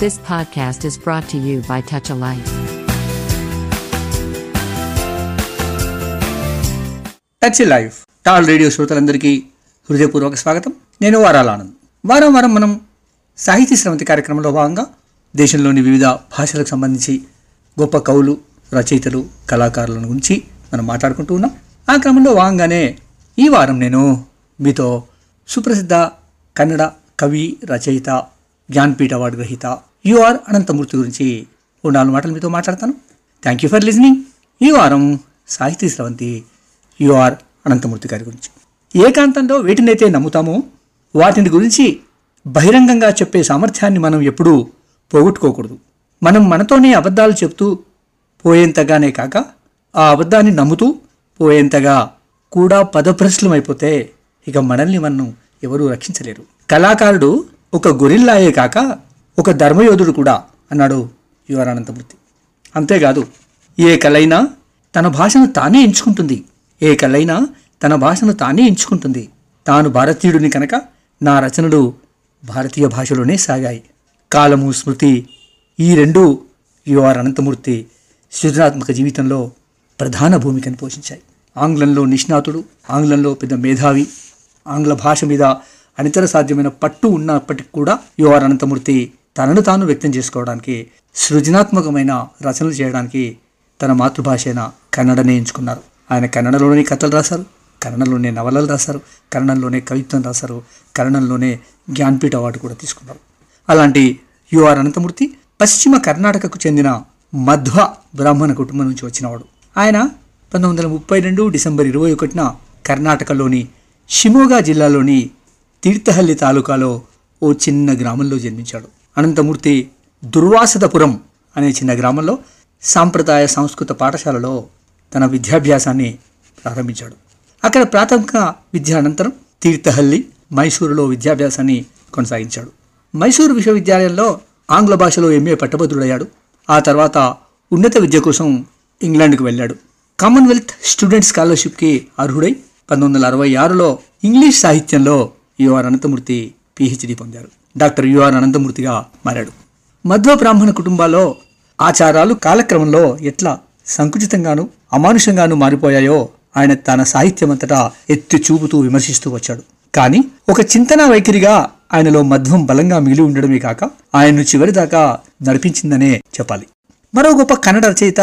This podcast is brought to you by Touch a Life. Touch Life tall radio శ్రోతలందరికీ హృదయపూర్వక స్వాగతం. నేను వారాలానంద్. వారం వారం మనం సాహితీ శ్రవంతి కార్యక్రమంలో భాగంగా దేశంలోని వివిధ భాషలకు సంబంధించి గొప్ప కవులు రచయితలు కళాకారులను గురించి మనం మాట్లాడుకుంటూ ఉన్నాం. ఆ క్రమంలో భాగంగానే ఈ వారం నేను మీతో సుప్రసిద్ధ కన్నడ కవి రచయిత జ్ఞాన్పీఠ అవార్డు గ్రహీత యుఆర్ అనంతమూర్తి గురించి ఓ నాలుగు మాటలు మీతో మాట్లాడతాను. థ్యాంక్ యూ ఫర్ లిజనింగ్ ఈ వారం సాహితీ స్రవంతి. యుఆర్ అనంతమూర్తి గారి గురించి. ఏకాంతంలో వేటినైతే నమ్ముతామో వాటిని గురించి బహిరంగంగా చెప్పే సామర్థ్యాన్ని మనం ఎప్పుడూ పోగొట్టుకోకూడదు. మనం మనతోనే అబద్ధాలు చెప్తూ పోయేంతగానే కాక ఆ అబద్ధాన్ని నమ్ముతూ పోయేంతగా కూడా పదప్రశ్నమైపోతే ఇక మనల్ని మనం ఎవరూ రక్షించలేరు. కళాకారుడు ఒక గొరిల్లాయే కాక ఒక ధర్మయోధుడు కూడా అన్నాడు యువరానందమూర్తి. అంతేకాదు ఏ కలైనా తన భాషను తానే ఎంచుకుంటుంది. ఏ కలైనా తన భాషను తానే ఎంచుకుంటుంది. తాను భారతీయుడిని కనుక నా రచనలు భారతీయ భాషలోనే సాగాయి. కాలము స్మృతి ఈ రెండు యువర్ అనంతమూర్తి సృజనాత్మక జీవితంలో ప్రధాన భూమికను పోషించాయి. ఆంగ్లంలో నిష్ణాతుడు ఆంగ్లంలో పెద్ద మేధావి ఆంగ్ల భాష మీద అనితర సాధ్యమైన పట్టు ఉన్నప్పటికీ కూడా యువర్ అనంతమూర్తి తనను తాను వ్యక్తం చేసుకోవడానికి సృజనాత్మకమైన రచనలు చేయడానికి తన మాతృభాష అయిన కన్నడనే ఎంచుకున్నారు. ఆయన కన్నడలోనే కథలు రాశారు కన్నడలోనే నవలలు రాశారు కన్నడంలోనే కవిత్వం రాశారు కన్నడంలోనే జ్ఞాన్పీఠ అవార్డు కూడా తీసుకున్నారు. అలాంటి యుఆర్ అనంతమూర్తి పశ్చిమ కర్ణాటకకు చెందిన మధ్వ బ్రాహ్మణ కుటుంబం నుంచి వచ్చినవాడు. ఆయన పంతొమ్మిది వందల ముప్పై రెండు డిసెంబర్ ఇరవై ఒకటిన కర్ణాటకలోని షిమోగా జిల్లాలోని తీర్థహల్లి తాలూకాలో ఓ చిన్న గ్రామంలో జన్మించాడు. అనంతమూర్తి దుర్వాసదపురం అనే చిన్న గ్రామంలో సాంప్రదాయ సంస్కృత పాఠశాలలో తన విద్యాభ్యాసాన్ని ప్రారంభించాడు. అక్కడ ప్రాథమిక విద్య అనంతరం తీర్థహల్లి మైసూరులో విద్యాభ్యాసాన్ని కొనసాగించాడు. మైసూరు విశ్వవిద్యాలయంలో ఆంగ్ల భాషలో ఎంఏ పట్టభద్రుడయ్యాడు. ఆ తర్వాత ఉన్నత విద్య కోసం ఇంగ్లాండ్కు వెళ్ళాడు. కామన్వెల్త్ స్టూడెంట్ స్కాలర్షిప్కి అర్హుడై పంతొమ్మిది వందల అరవై ఆరులో ఇంగ్లీష్ సాహిత్యంలో యువర్ అనంతమూర్తి పిహెచ్డి పొందారు. డాక్టర్ యుఆర్ అనంతమూర్తిగా మారాడు. మధ్వ బ్రాహ్మణ కుటుంబాల్లో ఆచారాలు కాలక్రమంలో ఎట్లా సంకుచితంగాను అమానుషంగాను మారిపోయాయో ఆయన తన సాహిత్యమంతటా ఎత్తి చూపుతూ విమర్శిస్తూ వచ్చాడు. కానీ ఒక చింతన వైఖరిగా ఆయనలో మధ్వం బలంగా మిగిలి ఉండడమే కాక ఆయన్ను చివరిదాకా నడిపించిందనే చెప్పాలి. మరో గొప్ప కన్నడ రచయిత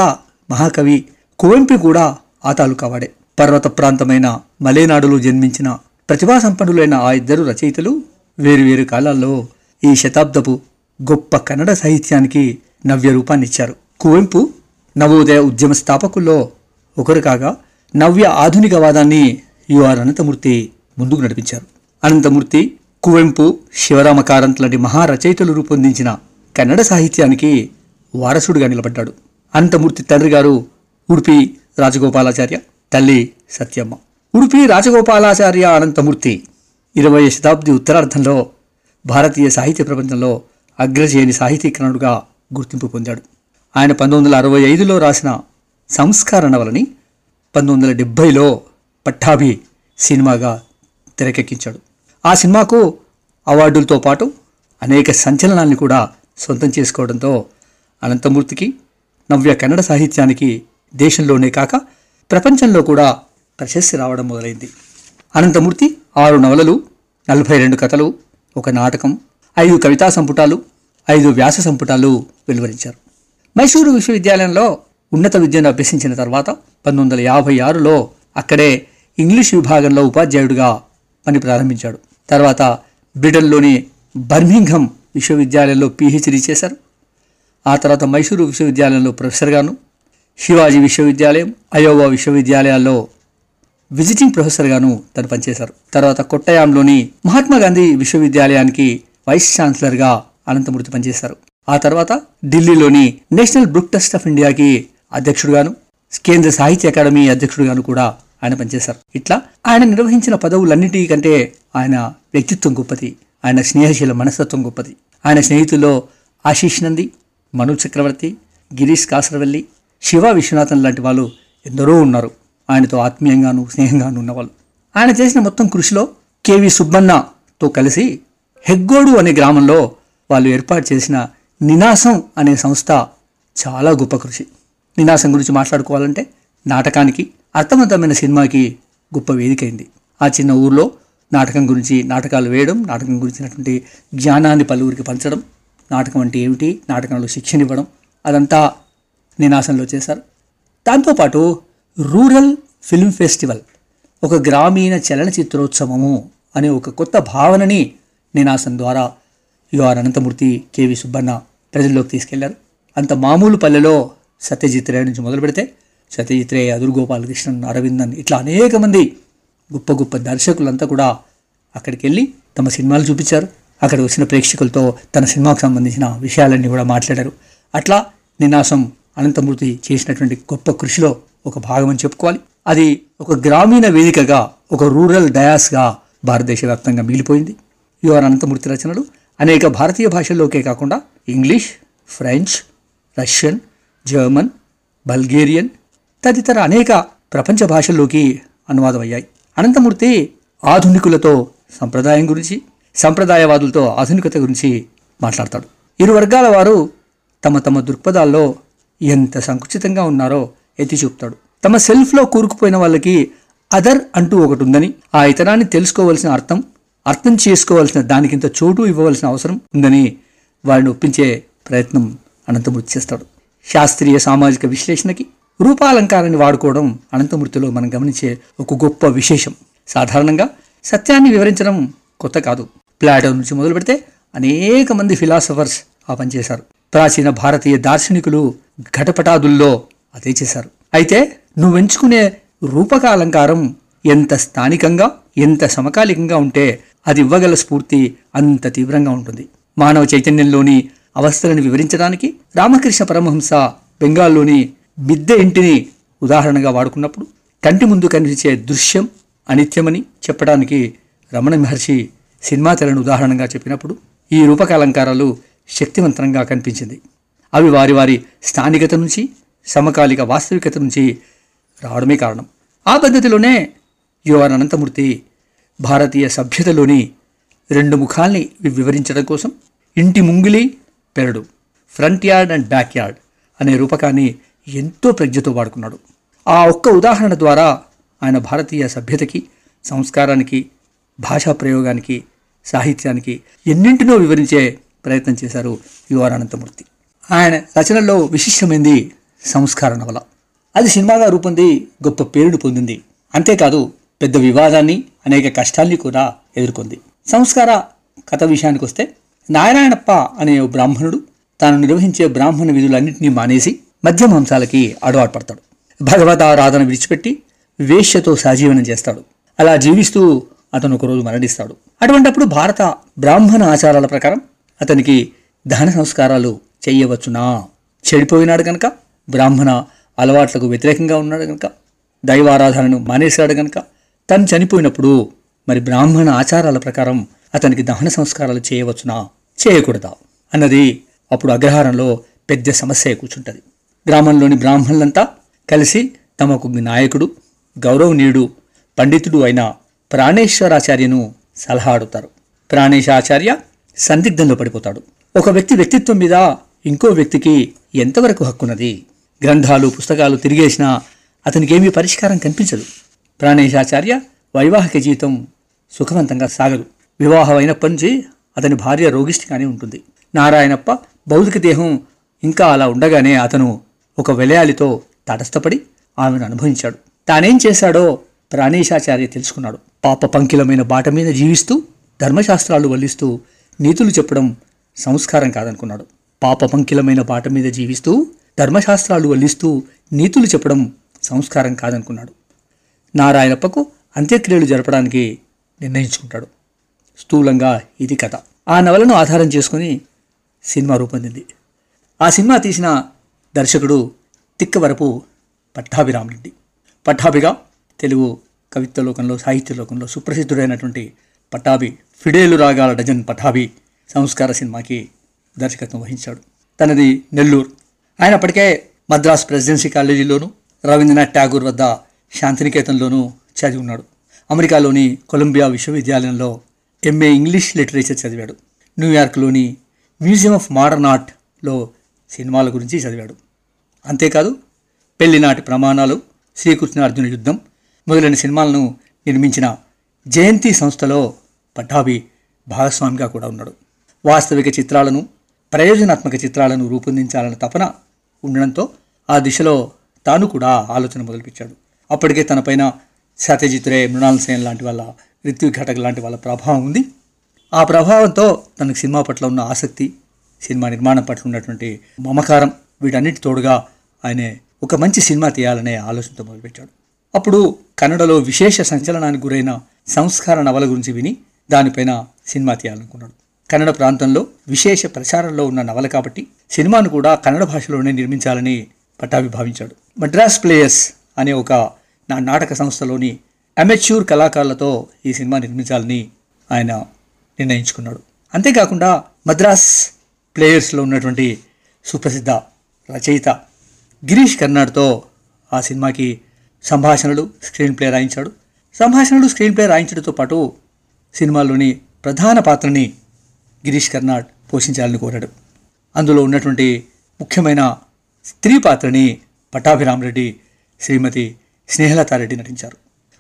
మహాకవి కువెంపు కూడా ఆ తాలూకా వాడే పర్వత ప్రాంతమైన మలేనాడులో జన్మించిన ప్రతిభా సంపన్నులైన ఆ ఇద్దరు రచయితలు వేరువేరు కాలాల్లో ఈ శతాబ్దపు గొప్ప కన్నడ సాహిత్యానికి నవ్య రూపాన్నిచ్చారు. కువెంపు నవోదయ ఉద్యమ స్థాపకుల్లో ఒకరు కాగా నవ్య ఆధునికవాదాన్ని యుఆర్ అనంతమూర్తి ముందుకు నడిపించారు. అనంతమూర్తి కువెంపు శివరామ కారంత్ లాంటి మహారచయితలు రూపొందించిన కన్నడ సాహిత్యానికి వారసుడిగా నిలబడ్డాడు. అనంతమూర్తి తండ్రి గారు ఉడిపి రాజగోపాలాచార్య తల్లి సత్యమ్మ. ఉడిపి రాజగోపాలాచార్య అనంతమూర్తి ఇరవై శతాబ్ది ఉత్తరార్ధంలో భారతీయ సాహిత్య ప్రపంచంలో అగ్రజేని సాహితీకరణుడుగా గుర్తింపు పొందాడు. ఆయన పంతొమ్మిది వందల అరవై ఐదులో రాసిన సంస్కార నవలని పంతొమ్మిది వందల డెబ్భైలో పట్టాభి సినిమాగా తెరకెక్కించాడు. ఆ సినిమాకు అవార్డులతో పాటు అనేక సంచలనాల్ని కూడా సొంతం చేసుకోవడంతో అనంతమూర్తికి నవ్య కన్నడ సాహిత్యానికి దేశంలోనే కాక ప్రపంచంలో కూడా ప్రశస్తి రావడం మొదలైంది. అనంతమూర్తి ఆరు నవలలు నలభై రెండు కథలు ఒక నాటకం ఐదు కవితా సంపుటాలు ఐదు వ్యాస సంపుటాలు వెలువరించారు. మైసూరు విశ్వవిద్యాలయంలో ఉన్నత విద్యను అభ్యసించిన తర్వాత పంతొమ్మిది వందల యాభై ఆరులో అక్కడే ఇంగ్లీష్ విభాగంలో ఉపాధ్యాయుడిగా పని ప్రారంభించాడు. తర్వాత బ్రిటన్లోని బర్మింఘమ్ విశ్వవిద్యాలయంలో పీహెచ్డీ చేశారు. ఆ తర్వాత మైసూరు విశ్వవిద్యాలయంలో ప్రొఫెసర్గాను శివాజీ విశ్వవిద్యాలయం అయోవా విశ్వవిద్యాలయాల్లో విజిటింగ్ ప్రొఫెసర్గాను తను పనిచేశారు. తర్వాత కొట్టయాంలోని మహాత్మా గాంధీ విశ్వవిద్యాలయానికి వైస్ ఛాన్సలర్గా అనంతమూర్తి పనిచేశారు. ఆ తర్వాత ఢిల్లీలోని నేషనల్ బుక్ ట్రస్ట్ ఆఫ్ ఇండియాకి అధ్యక్షుడుగాను కేంద్ర సాహిత్య అకాడమీ అధ్యక్షుడుగాను కూడా ఆయన పనిచేశారు. ఇట్లా ఆయన నిర్వహించిన పదవులన్నిటి కంటే ఆయన వ్యక్తిత్వం గొప్పది ఆయన స్నేహశీల మనస్తత్వం గొప్పది. ఆయన స్నేహితుల్లో ఆశీష్ నంది మను చక్రవర్తి గిరీష్ కాసరవల్లి శివ విశ్వనాథన్ లాంటి వాళ్ళు ఎందరో ఉన్నారు. ఆయనతో ఆత్మీయంగాను స్నేహంగాను ఉన్నవాళ్ళు. ఆయన చేసిన మొత్తం కృషిలో కేవి సుబ్బన్నతో కలిసి హెగ్గోడు అనే గ్రామంలో వాళ్ళు ఏర్పాటు చేసిన నినాసం అనే సంస్థ చాలా గొప్ప కృషి. నినాసం గురించి మాట్లాడుకోవాలంటే నాటకానికి అర్థవంతమైన సినిమాకి గొప్ప వేదికైంది ఆ చిన్న ఊర్లో నాటకం గురించి నాటకాలు వేయడం నాటకం గురించినటువంటి జ్ఞానాన్ని పలువురికి పంచడం నాటకం అంటే ఏమిటి నాటకంలో శిక్షణ ఇవ్వడం అదంతా నినాసంలో చేశారు. దాంతోపాటు రూరల్ ఫిల్మ్ ఫెస్టివల్ ఒక గ్రామీణ చలనచిత్రోత్సవము అనే ఒక కొత్త భావనని నినాసం ద్వారా యుఆర్ అనంతమూర్తి కేవి సుబ్బన్న ప్రజల్లోకి తీసుకెళ్ళారు. అంత మామూలు పల్లెలో సత్యజిత్ రే నుంచి మొదలు పెడితే సత్యజిత్ రే అదురు గోపాలకృష్ణన్ అరవిందన్ ఇట్లా అనేక మంది గొప్ప గొప్ప దర్శకులంతా కూడా అక్కడికి వెళ్ళి తమ సినిమాలు చూపించారు. అక్కడ వచ్చిన ప్రేక్షకులతో తన సినిమాకు సంబంధించిన విషయాలన్నీ కూడా మాట్లాడారు. అట్లా నినాసం అనంతమూర్తి చేసినటువంటి గొప్ప కృషిలో ఒక భాగం అని చెప్పుకోవాలి. అది ఒక గ్రామీణ వేదికగా ఒక రూరల్ డయాస్గా భారతదేశ వ్యాప్తంగా మిగిలిపోయింది యువర్ అనంతమూర్తి రచనలు. అనేక భారతీయ భాషల్లోకే కాకుండా English French Russian German Bulgarian తదితర అనేక ప్రపంచ భాషల్లోకి అనువాదమయ్యాయి. అనంతమూర్తి ఆధునికులతో సంప్రదాయం గురించి సంప్రదాయవాదులతో ఆధునికత గురించి మాట్లాడతాడు. ఇరు వర్గాల వారు తమ తమ దృక్పథాల్లో ఎంత సంకుచితంగా ఉన్నారో ఎత్తి చూపుతాడు. తమ సెల్ఫ్లో కూరుకుపోయిన వాళ్ళకి అదర్ అంటూ ఒకటి ఉందని ఆ ఇతరాన్ని తెలుసుకోవలసిన అర్థం అర్థం చేసుకోవాల్సిన దానికింత చోటు ఇవ్వవలసిన అవసరం ఉందని వారిని ఒప్పించే ప్రయత్నం అనంతమూర్తి చేస్తాడు. శాస్త్రీయ సామాజిక విశ్లేషణకి రూపాలంకారాన్ని వాడుకోవడం అనంతమూర్తిలో మనం గమనించే ఒక గొప్ప విశేషం. సాధారణంగా సత్యాన్ని వివరించడం కొత్త కాదు. ప్లాటో నుంచి మొదలు పెడితే అనేక మంది ఫిలాసఫర్స్ ఆ పనిచేశారు ప్రాచీన భారతీయ దార్శనికులు ఘటపటాదుల్లో అదే చేశారు. అయితే నువ్వెంచుకునే రూపక అలంకారం ఎంత స్థానికంగా ఎంత సమకాలికంగా ఉంటే అది ఇవ్వగల స్ఫూర్తి అంత తీవ్రంగా ఉంటుంది. మానవ చైతన్యంలోని అవస్థలను వివరించడానికి రామకృష్ణ పరమహంస బెంగాల్లోని బిద్దె ఇంటిని ఉదాహరణగా వాడుకున్నప్పుడు కంటి ముందు కనిపించే దృశ్యం అనిత్యమని చెప్పడానికి రమణ మహర్షి సినిమా తెరను ఉదాహరణగా చెప్పినప్పుడు ఈ రూపకాలంకారాలు శక్తివంతంగా కనిపించింది. అవి వారి వారి స్థానికత నుంచి సమకాలిక వాస్తవికత నుంచి రావడమే కారణం. ఆ పద్ధతిలోనే యువన్ అనంతమూర్తి భారతీయ సభ్యతలోని రెండు ముఖాల్ని వివరించడం కోసం ఇంటి ముంగిలి పెరడు. Front yard and back yard అనే రూపకాన్ని ఎంతో ప్రజ్ఞతో వాడుకున్నాడు. ఆ ఒక్క ఉదాహరణ ద్వారా ఆయన భారతీయ సభ్యతకి సంస్కారానికి భాషా ప్రయోగానికి సాహిత్యానికి ఎన్నింటినో వివరించే ప్రయత్నం చేశారు యువరానంతమూర్తి ఆయన రచనల్లో విశిష్టమైంది సంస్కార నవల. అది సినిమాగా రూపొంది గొప్ప పేరును పొందింది. అంతేకాదు పెద్ద వివాదాన్ని అనేక కష్టాల్ని కూడా ఎదుర్కొంది. సంస్కార కథ విషయానికి వస్తే నారాయణప్ప అనే బ్రాహ్మణుడు తాను నిర్వహించే బ్రాహ్మణ విధులన్నింటినీ మానేసి మధ్యమాంసాలకి అడవాటు పడతాడు భగవతారాధన విడిచిపెట్టి వేశ్యతో సహజీవనం చేస్తాడు. అలా జీవిస్తూ అతను ఒకరోజు మరణిస్తాడు. అటువంటప్పుడు భారత బ్రాహ్మణ ఆచారాల ప్రకారం అతనికి దహన సంస్కారాలు చేయవచ్చునా? చెడిపోయినాడు కనుక బ్రాహ్మణ అలవాట్లకు వ్యతిరేకంగా ఉన్నాడు కనుక దైవారాధనను మానేశాడు కనుక తను చనిపోయినప్పుడు మరి బ్రాహ్మణ ఆచారాల ప్రకారం అతనికి దహన సంస్కారాలు చేయవచ్చునా? చేయకూడదా? అన్నది అప్పుడు అగ్రహారంలో పెద్ద సమస్య కూర్చుంటుంది. గ్రామంలోని బ్రాహ్మణులంతా కలిసి తమకు నాయకుడు గౌరవనీయుడు పండితుడు అయిన ప్రాణేశ్వరాచార్యను సలహా అడుగుతారు ప్రాణేశాచార్య సందిగ్ధంలో పడిపోతాడు. ఒక వ్యక్తి వ్యక్తిత్వం మీద ఇంకో వ్యక్తికి ఎంతవరకు హక్కున్నది? గ్రంథాలు పుస్తకాలు తిరిగేసినా అతనికి ఏమీ పరిష్కారం కనిపించదు. ప్రాణేశాచార్య వైవాహిక జీవితం సుఖవంతంగా సాగదు. వివాహం అయినప్పటి నుంచి అతని భార్య రోగిష్టిగానే ఉంటుంది. నారాయణప్ప భౌతిక దేహం ఇంకా అలా ఉండగానే అతను ఒక వెలయాలితో తటస్థపడి ఆమెను అనుభవించాడు. తానేం చేశాడో ప్రాణేశాచార్య తెలుసుకున్నాడు. పాప పంకిలమైన బాట మీద జీవిస్తూ ధర్మశాస్త్రాలు వల్లిస్తూ నీతులు చెప్పడం సంస్కారం కాదనుకున్నాడు. పాప పంకిలమైన బాట మీద జీవిస్తూ ధర్మశాస్త్రాలు వల్లిస్తూ నీతులు చెప్పడం సంస్కారం కాదనుకున్నాడు. నారాయణప్పకు అంత్యక్రియలు జరపడానికి నిర్ణయించుకుంటాడు. స్థూలంగా ఇది కథ. ఆ నవలను ఆధారం చేసుకుని సినిమా రూపొందింది. ఆ సినిమా తీసిన దర్శకుడు తిక్కవరపు పట్టాభిరామరెడ్డి పట్టాభిగా తెలుగు కవిత్వ లోకంలో సాహిత్య లోకంలో సుప్రసిద్ధుడైనటువంటి పట్టాభి ఫిడేలు రాగాల డజన్ పట్టాభి సంస్కార సినిమాకి దర్శకత్వం వహించాడు. తనది నెల్లూరు. ఆయన అప్పటికే మద్రాస్ ప్రెసిడెన్సీ కాలేజీలోను రవీంద్రనాథ్ ఠాగూర్ వద్ద శాంతినికేతన్లోనూ చదివి ఉన్నాడు. అమెరికాలోని కొలంబియా విశ్వవిద్యాలయంలో ఎంఏ ఇంగ్లీష్ లిటరేచర్ చదివాడు. న్యూయార్క్లోని మ్యూజియం ఆఫ్ మోడర్న్ ఆర్ట్లో సినిమాల గురించి చదివాడు. అంతేకాదు పెళ్ళినాటి ప్రమాణాలు శ్రీకృష్ణ అర్జున యుద్ధం మొదలైన సినిమాలను నిర్మించిన జయంతి సంస్థలో పట్టాభి భాగస్వామిగా కూడా ఉన్నాడు. వాస్తవిక చిత్రాలను ప్రయోజనాత్మక చిత్రాలను రూపొందించాలన్న తపన ఉండడంతో ఆ దిశలో తాను కూడా ఆలోచన మొదలుపెట్టాడు. అప్పటికే తనపైన సత్యజిత్ రే మృణాల్ సేన్ లాంటి వాళ్ళ రిత్విక్ ఘటక్ లాంటి వాళ్ళ ప్రభావం ఉంది. ఆ ప్రభావంతో తనకు సినిమా పట్ల ఉన్న ఆసక్తి సినిమా నిర్మాణం పట్ల ఉన్నటువంటి మమకారం వీటన్నిటి తోడుగా ఆయన ఒక మంచి సినిమా తీయాలనే ఆలోచనతో మొదలుపెట్టాడు. అప్పుడు కన్నడలో విశేష సంచలనానికి గురైన సంస్కార నవల గురించి విని దానిపైన సినిమా తీయాలనుకున్నాడు. కన్నడ ప్రాంతంలో విశేష ప్రచారంలో ఉన్న నవల కాబట్టి సినిమాను కూడా కన్నడ భాషలోనే నిర్మించాలని పట్టాభి భావించాడు. మద్రాస్ ప్లేయర్స్ అనే ఒక నా నాటక సంస్థలోని అమెచ్యూర్ కళాకారులతో ఈ సినిమా నిర్మించాలని ఆయన నిర్ణయించుకున్నాడు. అంతేకాకుండా మద్రాస్ ప్లేయర్స్లో ఉన్నటువంటి సుప్రసిద్ధ రచయిత గిరీష్ కర్నాడ్తో ఆ సినిమాకి సంభాషణలు స్క్రీన్ ప్లే రాయించాడు. సంభాషణలు స్క్రీన్ ప్లే రాయించడంతో పాటు సినిమాలోని ప్రధాన పాత్రని గిరీష్ కర్నాడ్ పోషించాలని కోరాడు. అందులో ఉన్నటువంటి ముఖ్యమైన స్త్రీ పాత్రని పటాభిరామరెడ్డి శ్రీమతి స్నేహలతారెడ్డి నటించారు.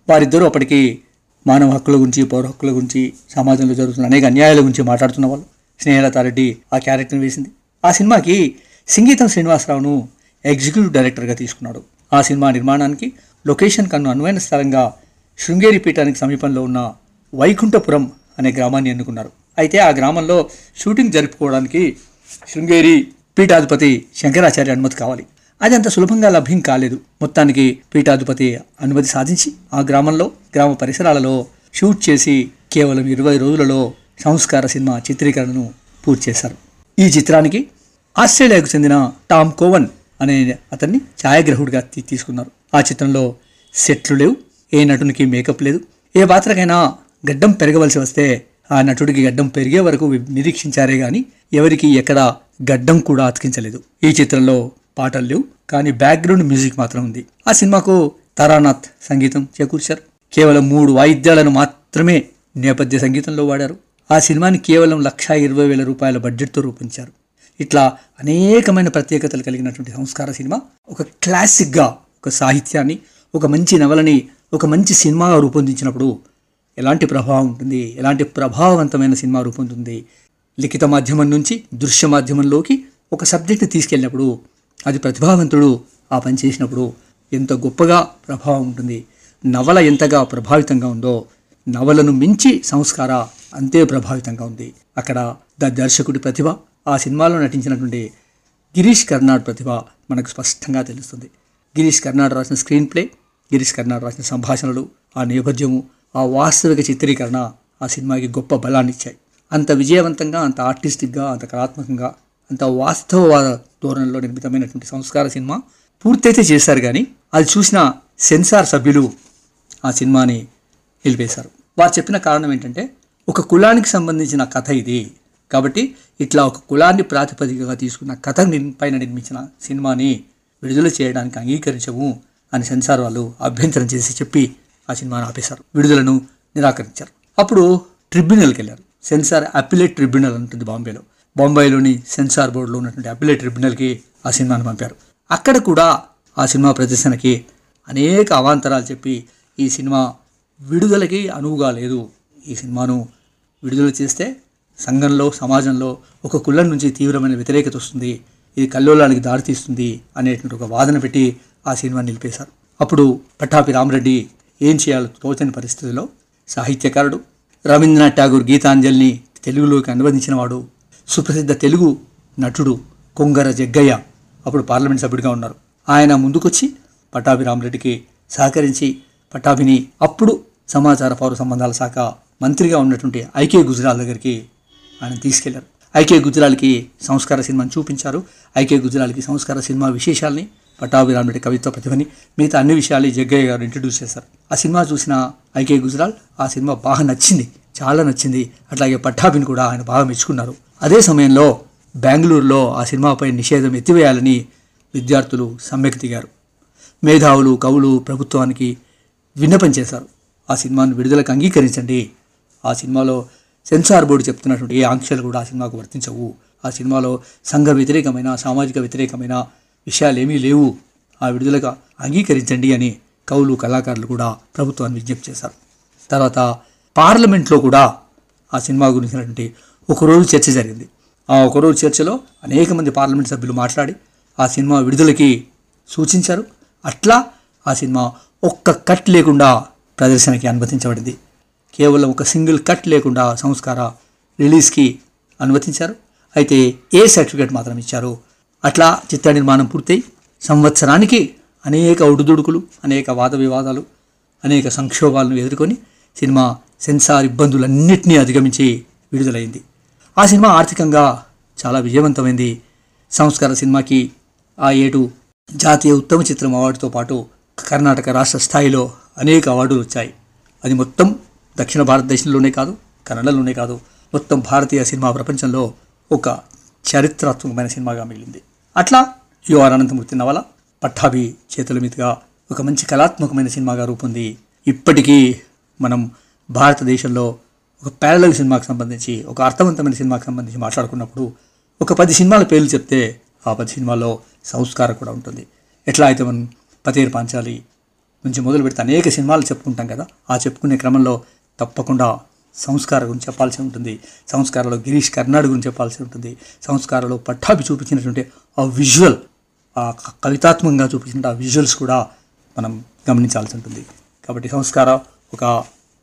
వారిద్దరూ అప్పటికి మానవ హక్కుల గురించి పౌర హక్కుల గురించి సమాజంలో జరుగుతున్న అనేక అన్యాయాల గురించి మాట్లాడుతున్న వాళ్ళు. స్నేహలతారెడ్డి ఆ క్యారెక్టర్ని వేసింది. ఆ సినిమాకి సంగీతం శ్రీనివాసరావును ఎగ్జిక్యూటివ్ డైరెక్టర్గా తీసుకున్నాడు. ఆ సినిమా నిర్మాణానికి లొకేషన్ కన్ను అనువైన స్థలంగా శృంగేరి పీఠానికి సమీపంలో ఉన్న వైకుంఠపురం అనే గ్రామాన్ని ఎన్నుకున్నారు. అయితే ఆ గ్రామంలో షూటింగ్ జరుపుకోవడానికి శృంగేరి పీఠాధిపతి శంకరాచార్య అనుమతి కావాలి. అది అంత సులభంగా లభ్యం కాలేదు. మొత్తానికి పీఠాధిపతి అనుమతి సాధించి ఆ గ్రామంలో గ్రామ పరిసరాలలో షూట్ చేసి కేవలం ఇరవై రోజులలో సంస్కార సినిమా చిత్రీకరణను పూర్తి చేశారు. ఈ చిత్రానికి ఆస్ట్రేలియాకు చెందిన టామ్ కోవన్ అనే అతన్ని ఛాయాగ్రహుడిగా తీ- తీసుకున్నారు. ఆ చిత్రంలో సెట్లు లేవు ఏ నటునికి మేకప్ లేదు ఏ పాత్రకైనా గడ్డం పెరగవలసి వస్తే ఆ నటుడికి గడ్డం పెరిగే వరకు నిరీక్షించారే గాని ఎవరికి ఎక్కడ గడ్డం కూడా అతికించలేదు. ఈ చిత్రంలో పాటలు లేవు కానీ బ్యాక్గ్రౌండ్ మ్యూజిక్ మాత్రం ఉంది. ఆ సినిమాకు తారానాథ్ సంగీతం చేకూర్చారు. కేవలం మూడు వాయిద్యాలను మాత్రమే నేపథ్య సంగీతంలో వాడారు. ఆ సినిమాని కేవలం లక్షా ఇరవై వేల రూపాయల బడ్జెట్తో రూపొందించారు. ఇట్లా అనేకమైన ప్రత్యేకతలు కలిగినటువంటి సంస్కార సినిమా ఒక క్లాసిక్గా ఒక సాహిత్యాన్ని ఒక మంచి నవలని ఒక మంచి సినిమాగా రూపొందించినప్పుడు ఎలాంటి ప్రభావం ఉంటుంది? ఎలాంటి ప్రభావవంతమైన సినిమా రూపొందుతుంది లిఖిత మాధ్యమం నుంచి దృశ్య మాధ్యమంలోకి ఒక సబ్జెక్ట్ తీసుకెళ్ళినప్పుడు అది ప్రతిభావంతుడు ఆ పని చేసినప్పుడు ఎంత గొప్పగా ప్రభావం ఉంటుంది? నవల ఎంతగా ప్రభావితంగా ఉందో నవలను మించి సంస్కార అంతే ప్రభావితంగా ఉంది. అక్కడ ద దర్శకుడి ప్రతిభ ఆ సినిమాలో నటించినటువంటి గిరీష్ కర్నాడ్ ప్రతిభ మనకు స్పష్టంగా తెలుస్తుంది. గిరీష్ కర్నాడ్ రాసిన స్క్రీన్ ప్లే గిరీష్ కర్నాడ్ రాసిన సంభాషణలు ఆ నేపథ్యము ఆ వాస్తవిక చిత్రీకరణ ఆ సినిమాకి గొప్ప బలాన్ని ఇచ్చాయి. అంత విజయవంతంగా అంత ఆర్టిస్టిక్గా అంత కళాత్మకంగా అంత వాస్తవవాద ధోరణిలో నిర్మితమైనటువంటి సంస్కార సినిమా పూర్తయితే చేశారు కానీ అది చూసిన సెన్సార్ సభ్యులు ఆ సినిమాని నిలిపేశారు. వారు చెప్పిన కారణం ఏంటంటే ఒక కులానికి సంబంధించిన కథ ఇది. కాబట్టి ఇట్లా ఒక కులాన్ని ప్రాతిపదికగా తీసుకున్న కథ పైన నిర్మించిన సినిమాని విడుదల చేయడానికి అంగీకరించము అని సెన్సార్ వాళ్ళు అభ్యంతరం చేసి చెప్పి ఆ సినిమాను ఆపేశారు. విడుదలను నిరాకరించారు. అప్పుడు ట్రిబ్యునల్కి వెళ్ళారు. సెన్సార్ అపిలేట్ ట్రిబ్యునల్ ఉంటుంది బాంబేలో. బొంబాయిలోని సెన్సార్ బోర్డులో ఉన్నటువంటి అపిలేట్ ట్రిబ్యునల్కి ఆ సినిమాను పంపారు. అక్కడ కూడా ఆ సినిమా ప్రదర్శనకి అనేక అవాంతరాలు చెప్పి ఈ సినిమా విడుదలకి అనువుగా లేదు. ఈ సినిమాను విడుదల చేస్తే సంఘంలో సమాజంలో ఒక కులం నుంచి తీవ్రమైన వ్యతిరేకత వస్తుంది. ఇది కల్లోలానికి దారితీస్తుంది అనేటువంటి ఒక వాదన పెట్టి ఆ సినిమా నిలిపేశారు. అప్పుడు పట్టాపి రామరెడ్డి ఏం చేయాలో తోచని పరిస్థితిలో సాహిత్యకారుడు రవీంద్రనాథ్ ఠాగూర్ గీతాంజలిని తెలుగులోకి అనువదించిన వాడు సుప్రసిద్ధ తెలుగు నటుడు కొంగర జగ్గయ్య. అప్పుడు పార్లమెంట్ సభ్యుడిగా ఉన్నారు. ఆయన ముందుకొచ్చి పటాభి రామరెడ్డికి సహకరించి పటాభిని అప్పుడు సమాచార పౌర సంబంధాల శాఖ మంత్రిగా ఉన్నటువంటి ఐకే గుజరాల్ దగ్గరికి ఆయన తీసుకెళ్ళారు. ఐకే గుజరాల్కి సంస్కార సినిమాని చూపించారు. ఐకే గుజరాల్కి సంస్కార సినిమా విశేషాల్ని పట్టాభి కవిత్వ ప్రతిభని మిగతా అన్ని విషయాలు జగ్గయ్య గారు ఇంట్రడ్యూస్ చేశారు. ఆ సినిమా చూసిన ఐకే గుజరాల్ ఆ సినిమా బాగా నచ్చింది చాలా నచ్చింది. అట్లాగే పట్టాభిని కూడా ఆయన బాగా మెచ్చుకున్నారు. అదే సమయంలో బెంగళూరులో ఆ సినిమాపై నిషేధం ఎత్తివేయాలని విద్యార్థులు సమ్మెకు దిగారు. మేధావులు కవులు ప్రభుత్వానికి విన్నపం చేశారు. ఆ సినిమాను విడుదలకు అంగీకరించండి. ఆ సినిమాలో సెన్సార్ బోర్డు చెప్తున్నటువంటి ఏ ఆంక్షలు కూడా ఆ సినిమాకు వర్తించవు. ఆ సినిమాలో సంఘ వ్యతిరేకమైన సామాజిక వ్యతిరేకమైన విషయాలు ఏమీ లేవు. ఆ విడుదలకు అంగీకరించండి అని కవులు కళాకారులు కూడా ప్రభుత్వాన్ని విజ్ఞప్తి చేశారు. తర్వాత పార్లమెంట్లో కూడా ఆ సినిమా గురించినటువంటి ఒకరోజు చర్చ జరిగింది. ఆ ఒకరోజు చర్చలో అనేక మంది పార్లమెంట్ సభ్యులు మాట్లాడి ఆ సినిమా విడుదలకి సూచించారు. అట్లా ఆ సినిమా ఒక్క కట్ లేకుండా ప్రదర్శనకి అనుమతించబడింది. కేవలం ఒక సింగిల్ కట్ లేకుండా సంస్కార రిలీజ్కి అనుమతించారు. అయితే ఏ సర్టిఫికేట్ మాత్రం ఇచ్చారు? అట్లా చిత్ర నిర్మాణం పూర్తయి సంవత్సరానికి అనేక ఒడుదుడుకులు అనేక వాద వివాదాలు అనేక సంక్షోభాలను ఎదుర్కొని సినిమా సెన్సార్ ఇబ్బందులన్నింటినీ అధిగమించి విడుదలైంది. ఆ సినిమా ఆర్థికంగా చాలా విజయవంతమైంది. సంస్కార సినిమాకి ఆ ఏడు జాతీయ ఉత్తమ చిత్రం అవార్డుతో పాటు కర్ణాటక రాష్ట్ర స్థాయిలో అనేక అవార్డులు వచ్చాయి. అది మొత్తం దక్షిణ భారతదేశంలోనే కాదు కన్నడలోనే కాదు మొత్తం భారతీయ సినిమా ప్రపంచంలో ఒక చరిత్రాత్మకమైన సినిమాగా మిగిలింది. అట్లా యువర్ అనంతమూర్తి నవల పట్టాభి చేతుల మీదుగా ఒక మంచి కళాత్మకమైన సినిమాగా రూపొంది. ఇప్పటికీ మనం భారతదేశంలో ఒక ప్యారలల్ సినిమాకి సంబంధించి ఒక అర్థవంతమైన సినిమాకి సంబంధించి మాట్లాడుకున్నప్పుడు ఒక పది సినిమాల పేర్లు చెప్తే ఆ పది సినిమాల్లో సంస్కారం కూడా ఉంటుంది. ఎట్లా అయితే మనం పతేరు పాంచాలి నుంచి మొదలు పెడితే అనేక సినిమాలు చెప్పుకుంటాం కదా ఆ చెప్పుకునే క్రమంలో తప్పకుండా సంస్కార గురించి చెప్పాల్సి ఉంటుంది. సంస్కారంలో గిరీష్ కర్నాడ్ గురించి చెప్పాల్సి ఉంటుంది. సంస్కారంలో పట్టాభి చూపించినటువంటి ఆ విజువల్ ఆ కవితాత్మకంగా చూపించిన ఆ విజువల్స్ కూడా మనం గమనించాల్సి ఉంటుంది. కాబట్టి సంస్కార ఒక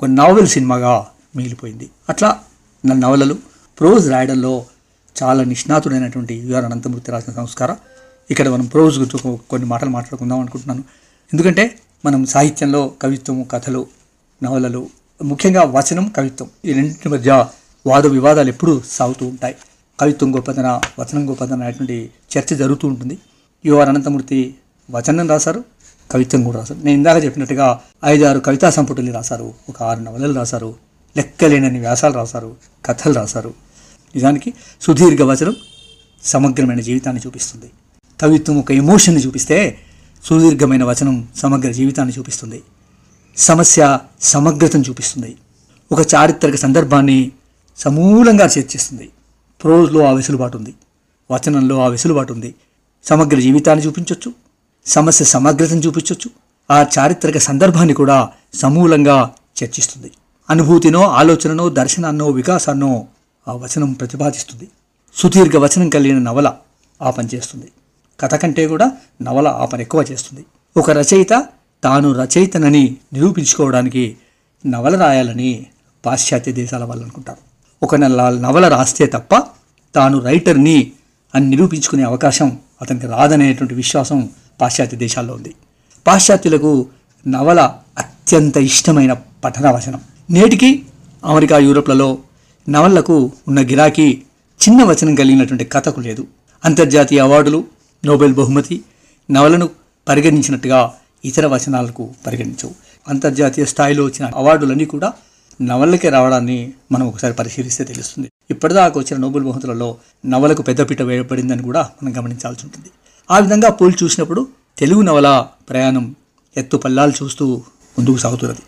ఒక నావెల్ సినిమాగా మిగిలిపోయింది. అట్లా నా నవలలు ప్రోజ్ రాయడంలో చాలా నిష్ణాతుడైనటువంటి యుఆర్ అనంతమూర్తి రాసిన సంస్కార. ఇక్కడ మనం ప్రోజ్ గురించి కొన్ని మాటలు మాట్లాడుకుందాం అనుకుంటున్నాను. ఎందుకంటే మనం సాహిత్యంలో కవిత్వము కథలు నవలలు ముఖ్యంగా వచనం కవిత్వం. ఈ రెండింటి మధ్య వాద వివాదాలు ఎప్పుడూ సాగుతూ ఉంటాయి. కవిత్వం గొప్పతన వచనం గొప్పతన అనేటువంటి చర్చ జరుగుతూ ఉంటుంది. యువర్ అనంతమూర్తి వచనం రాశారు కవిత్వం కూడా రాశారు. నేను ఇందాక చెప్పినట్టుగా ఐదు ఆరు కవితా సంపుటలు రాశారు ఒక ఆరు నవలలు రాశారు లెక్కలేనని వ్యాసాలు రాశారు కథలు రాశారు. నిజానికి సుదీర్ఘ వచనం సమగ్రమైన జీవితాన్ని చూపిస్తుంది. కవిత్వం ఒక ఎమోషన్ని చూపిస్తే సుదీర్ఘమైన వచనం సమగ్ర జీవితాన్ని చూపిస్తుంది. సమస్య సమగ్రతను చూపిస్తుంది. ఒక చారిత్రక సందర్భాన్ని సమూలంగా చర్చిస్తుంది. ప్రోజ్లో ఆ వెసులుబాటు ఉంది. వచనంలో ఆ వెసులుబాటు ఉంది. సమగ్ర జీవితాన్ని చూపించవచ్చు సమస్య సమగ్రతను చూపించవచ్చు ఆ చారిత్రక సందర్భాన్ని కూడా సమూలంగా చర్చిస్తుంది. అనుభూతినో ఆలోచననో దర్శనాన్నో వికాసాన్నో ఆ వచనం ప్రతిపాదిస్తుంది. సుదీర్ఘ వచనం కలిగిన నవల ఆ పని చేస్తుంది కథ కంటే కూడా నవల ఆ పని ఎక్కువ చేస్తుంది. ఒక రచయిత తాను రచయితనని నిరూపించుకోవడానికి నవల రాయాలని పాశ్చాత్య దేశాల వాళ్ళు అనుకుంటారు. ఒక నెల నవల రాస్తే తప్ప తాను రైటర్ని అని నిరూపించుకునే అవకాశం అతనికి రాదనేటువంటి విశ్వాసం పాశ్చాత్య దేశాల్లో ఉంది. పాశ్చాత్యులకు నవల అత్యంత ఇష్టమైన పఠన వచనం. నేటికి అమెరికా యూరోప్లలో నవలకు ఉన్న గిరాకీ చిన్న వచనం కలిగినటువంటి కథకు లేదు. అంతర్జాతీయ అవార్డులు నోబెల్ బహుమతి నవలను పరిగణించినట్టుగా ఇతర వచనాలకు పరిగణించవు. అంతర్జాతీయ స్థాయిలో వచ్చిన అవార్డులన్నీ కూడా నవలకే రావడాన్ని మనం ఒకసారి పరిశీలిస్తే తెలుస్తుంది. ఇప్పటిదాకా వచ్చిన నోబెల్ బహుమతులలో నవలకు పెద్దపీట వేయబడిందని కూడా మనం గమనించాల్సి ఉంటుంది. ఆ విధంగా పోల్ చూసినప్పుడు తెలుగు నవల ప్రయాణం ఎత్తు పల్లాలు చూస్తూ ముందుకు సాగుతున్నది.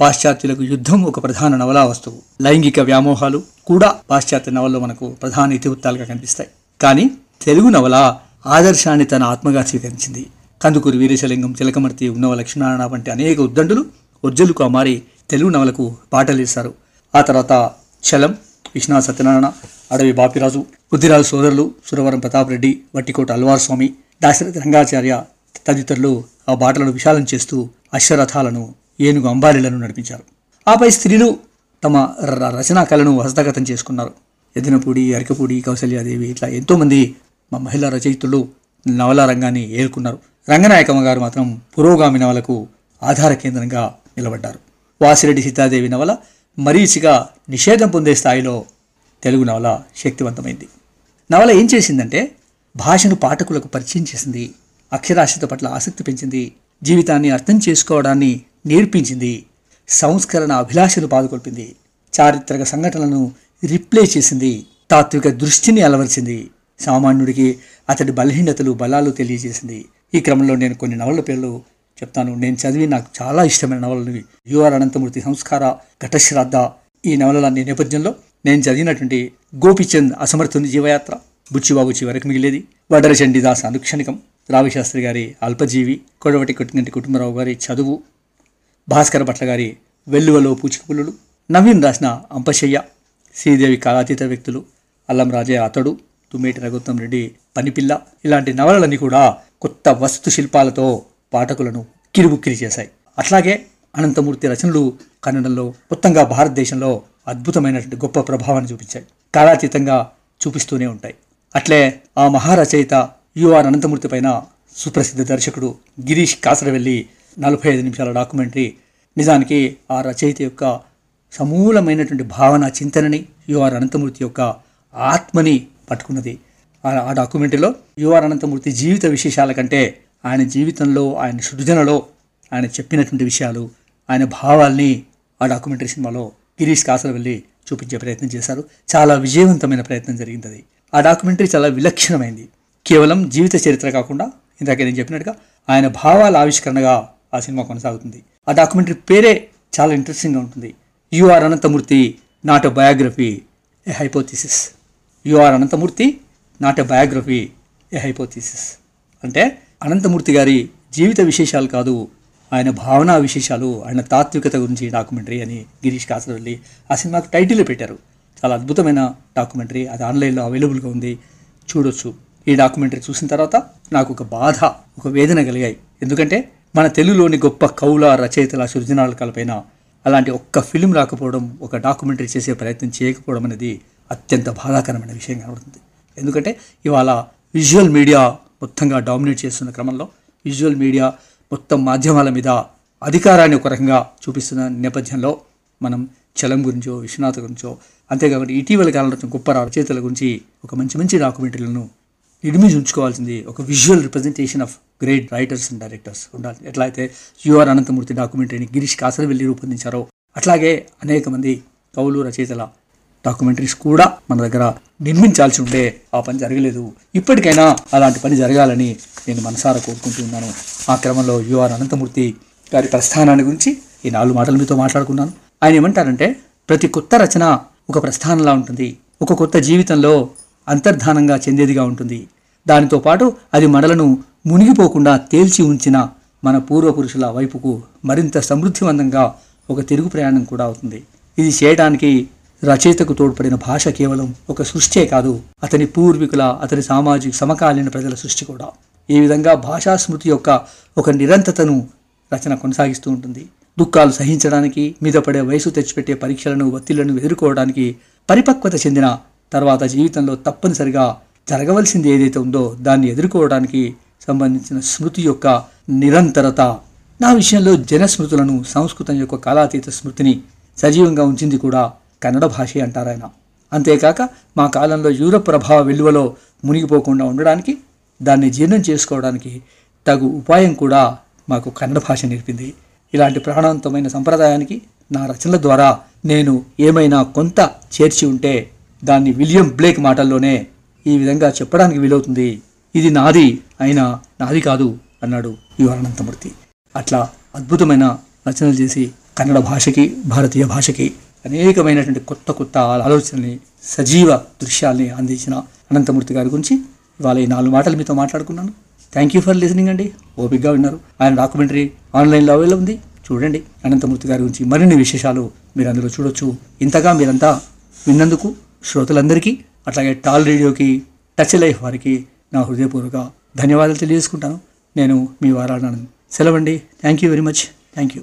పాశ్చాత్యులకు యుద్ధం ఒక ప్రధాన నవలా వస్తువు. లైంగిక వ్యామోహాలు కూడా పాశ్చాత్య నవల్లో మనకు ప్రధాన ఇతివృత్తాలుగా కనిపిస్తాయి. కానీ తెలుగు నవల ఆదర్శాన్ని తన ఆత్మగా స్వీకరించింది. కందుకూరి వీరేశలింగం చిలకమర్తి ఉన్నవ లక్ష్మీనారాయణ వంటి అనేక ఉద్దండులు ఉజ్జలుగా మారి తెలుగు నవలకు పాటలేశారు ఆ తర్వాత చలం విశ్వనాథ సత్యనారాయణ అడవి బాపిరాజు బుద్ధిరాజు సోదరులు సురవరం ప్రతాప్ రెడ్డి వట్టికోట అల్వార్ స్వామి దాశరథి రంగాచార్య తదితరులు ఆ బాటలను విశాలం చేస్తూ అశ్వరథాలను ఏనుగు అంబారీలను నడిపించారు. ఆపై స్త్రీలు తమ ర- రచనా కళను హస్తగతం చేసుకున్నారు. ఎదినపూడి అరికపూడి కౌశల్యాదేవి ఇట్లా ఎంతోమంది మా మహిళా రచయితులు నవలా రంగాన్ని ఏలుకున్నారు. రంగనాయకమ్మ గారు మాత్రం పురోగామి నవలకు ఆధార కేంద్రంగా నిలబడ్డారు. వాసిరెడ్డి సీతాదేవి నవల మరీచిగా నిషేధం పొందే స్థాయిలో తెలుగు నవల శక్తివంతమైంది. నవల ఏం చేసిందంటే భాషను పాఠకులకు పరిచయం చేసింది అక్షరాస్యత పట్ల ఆసక్తి పెంచింది జీవితాన్ని అర్థం చేసుకోవడాన్ని నేర్పించింది సంస్కరణ అభిలాషను పాదుకొల్పింది చారిత్రక సంఘటనలను రిప్లే చేసింది తాత్విక దృష్టిని అలవర్చింది సామాన్యుడికి అతడి బలహీనతలు బలాలు తెలియజేసింది ఈ క్రమంలో నేను కొన్ని నవల పేర్లు చెప్తాను. నేను చదివి నాకు చాలా ఇష్టమైన నవలలు యుఆర్ అనంతమూర్తి సంస్కార ఘటశ్రాద్ధ ఈ నవలలన్నీ నేపథ్యంలో నేను చదివినటువంటి గోపిచంద్ అసమర్థుని జీవయాత్ర బుచ్చిబాబు చివరికి మిగిలేది వడర చండీదాస్ అనుక్షణికం రావిశాస్త్రి గారి అల్పజీవి కొడవటి కొట్టినటి కుటుంబరావు గారి చదువు భాస్కర భట్ల గారి వెల్లువలో పూచికపుల్లులు నవీన్ రాసిన అంపశయ్య శ్రీదేవి కాలాతీత వ్యక్తులు అల్లం రాజే అతడు తుమ్మేటి రఘుత్తం రెడ్డి పనిపిల్ల ఇలాంటి నవలలన్నీ కూడా కొత్త వస్తు శిల్పాలతో పాఠకులను కిరుబుక్కిరి చేశాయి. అట్లాగే అనంతమూర్తి రచనలు కన్నడంలో మొత్తంగా భారతదేశంలో అద్భుతమైనటువంటి గొప్ప ప్రభావాన్ని చూపించాయి. కాలాతీతంగా చూపిస్తూనే ఉంటాయి. అట్లే ఆ మహారచయిత యుఆర్ అనంతమూర్తి పైన సుప్రసిద్ధ దర్శకుడు గిరీష్ కాసరవెల్లి నలభై ఐదు నిమిషాల డాక్యుమెంటరీ నిజానికి ఆ రచయిత యొక్క సమూలమైనటువంటి భావన చింతనని యుఆర్ అనంతమూర్తి యొక్క ఆత్మని పట్టుకున్నది. ఆ- ఆ డాక్యుమెంటరీలో యుఆర్ అనంతమూర్తి జీవిత విశేషాల కంటే ఆయన జీవితంలో ఆయన సృజనలో ఆయన చెప్పినటువంటి విషయాలు ఆయన భావాల్ని ఆ డాక్యుమెంటరీ సినిమాలో గిరీష్ కాసరవెల్లి చూపించే ప్రయత్నం చేశారు. చాలా విజయవంతమైన ప్రయత్నం జరిగింది అది ఆ డాక్యుమెంటరీ చాలా విలక్షణమైంది. కేవలం జీవిత చరిత్ర కాకుండా ఇందాక నేను చెప్పినట్టుగా ఆయన భావాల ఆవిష్కరణగా ఆ సినిమా కొనసాగుతుంది. ఆ డాక్యుమెంటరీ పేరే చాలా ఇంట్రెస్టింగ్గా ఉంటుంది. U R Ananthamurthy not biography a hypothesis U R Ananthamurthy not a biography a hypothesis అంటే అనంతమూర్తి గారి జీవిత విశేషాలు కాదు ఆయన భావనా విశేషాలు ఆయన తాత్వికత గురించి డాక్యుమెంటరీ అని గిరీష్ కాసరవల్లి ఆ సినిమాకు టైటిల్ పెట్టారు. చాలా అద్భుతమైన డాక్యుమెంటరీ అది ఆన్లైన్లో అవైలబుల్గా ఉంది. చూడొచ్చు. ఈ డాక్యుమెంటరీ చూసిన తర్వాత నాకు ఒక బాధ ఒక వేదన కలిగాయి. ఎందుకంటే మన తెలుగులోని గొప్ప కవుల రచయితల సృజనాలకాలపైన అలాంటి ఒక్క ఫిలిం రాకపోవడం ఒక డాక్యుమెంటరీ చేసే ప్రయత్నం చేయకపోవడం అనేది అత్యంత బాధాకరమైన విషయం కనబడుతుంది. ఎందుకంటే ఇవాళ విజువల్ మీడియా మొత్తంగా డామినేట్ చేస్తున్న క్రమంలో విజువల్ మీడియా మొత్తం మాధ్యమాల మీద అధికారాన్ని ఒక రకంగా చూపిస్తున్న నేపథ్యంలో మనం చలం గురించో విశ్వనాథ్ గురించో అంతేకాకుండా ఇటీవల కాలంలో వచ్చిన గొప్ప రచయితల గురించి ఒక మంచి మంచి డాక్యుమెంటరీలను నిర్మించి ఉంచుకోవాల్సింది ఒక visual representation of great writers and directors ఉండాలి. ఎట్లా అయితే యుఆర్ అనంతమూర్తి డాక్యుమెంటరీని గిరీష్ కాసరవెల్లి రూపొందించారో అట్లాగే అనేక మంది కవులు రచయితల డాక్యుమెంటరీస్ కూడా మన దగ్గర నిర్మించాల్సి ఉండే ఆ పని జరగలేదు. ఇప్పటికైనా అలాంటి పని జరగాలని నేను మనసారా కోరుకుంటున్నాను ఆ క్రమంలో యుఆర్ అనంతమూర్తి గారి ప్రస్థానాన్ని గురించి ఈ నాలుగు మాటలు మీతో మాట్లాడుకున్నాను. ఆయన ఏమంటారంటే ప్రతి కొత్త రచన ఒక ప్రస్థానంలా ఉంటుంది. ఒక కొత్త జీవితంలో అంతర్ధానంగా చెందేదిగా ఉంటుంది. దానితో పాటు అది మనలను మునిగిపోకుండా తేల్చి ఉంచిన మన పూర్వపురుషుల వైపుకు మరింత సమృద్ధివంతంగా ఒక తిరుగు ప్రయాణం కూడా అవుతుంది. ఇది చేయడానికి రచయితకు తోడ్పడిన భాష కేవలం ఒక సృష్టే కాదు అతని పూర్వీకుల అతని సామాజిక సమకాలీన ప్రజల సృష్టి కూడా. ఈ విధంగా భాషా స్మృతి యొక్క ఒక నిరంతతను రచన కొనసాగిస్తూ ఉంటుంది. దుఃఖాలు సహించడానికి మీద పడే వయసు తెచ్చిపెట్టే పరీక్షలను ఒత్తిళ్ళను ఎదుర్కోవడానికి పరిపక్వత చెందిన తర్వాత జీవితంలో తప్పనిసరిగా జరగవలసింది ఏదైతే ఉందో దాన్ని ఎదుర్కోవడానికి సంబంధించిన స్మృతి యొక్క నిరంతరత. నా విషయంలో జనస్మృతులను సంస్కృతం యొక్క కాలాతీత స్మృతిని సజీవంగా ఉంచింది కూడా కన్నడ భాషే అంటారాయన అంతేకాక మా కాలంలో యూరప్ ప్రభావ విలువలో మునిగిపోకుండా ఉండడానికి దాన్ని జీర్ణం చేసుకోవడానికి తగు ఉపాయం కూడా మాకు కన్నడ భాష నేర్పింది. ఇలాంటి ప్రాణవంతమైన సంప్రదాయానికి నా రచనల ద్వారా నేను ఏమైనా కొంత చేర్చి ఉంటే దాన్ని విలియం బ్లేక్ మాటల్లోనే ఈ విధంగా చెప్పడానికి వీలవుతుంది. ఇది నాది అయినా నాది కాదు అన్నాడు యువనంతమూర్తి అట్లా అద్భుతమైన రచనలు చేసి కన్నడ భాషకి భారతీయ భాషకి అనేకమైనటువంటి కొత్త కొత్త ఆలోచనల్ని సజీవ దృశ్యాల్ని అందించిన అనంతమూర్తి గారి గురించి ఇవాళ ఈ నాలుగు మాటలు మీతో మాట్లాడుకున్నాను. థ్యాంక్ యూ ఫర్ లిసనింగ్ అండి. ఓపిక్గా విన్నారు. ఆయన డాక్యుమెంటరీ ఆన్లైన్లో అవైలబుల్ ఉంది. చూడండి అనంతమూర్తి గారి గురించి మరిన్ని విశేషాలు మీరు అందులో చూడొచ్చు. ఇంతగా మీరంతా విన్నందుకు శ్రోతలందరికీ అట్లాగే టాల్ రేడియోకి టచ్ లైఫ్ వారికి నా హృదయపూర్వక ధన్యవాదాలు తెలియజేసుకుంటాను. నేను మీ వారాలను సెలవండి thank you very much thank you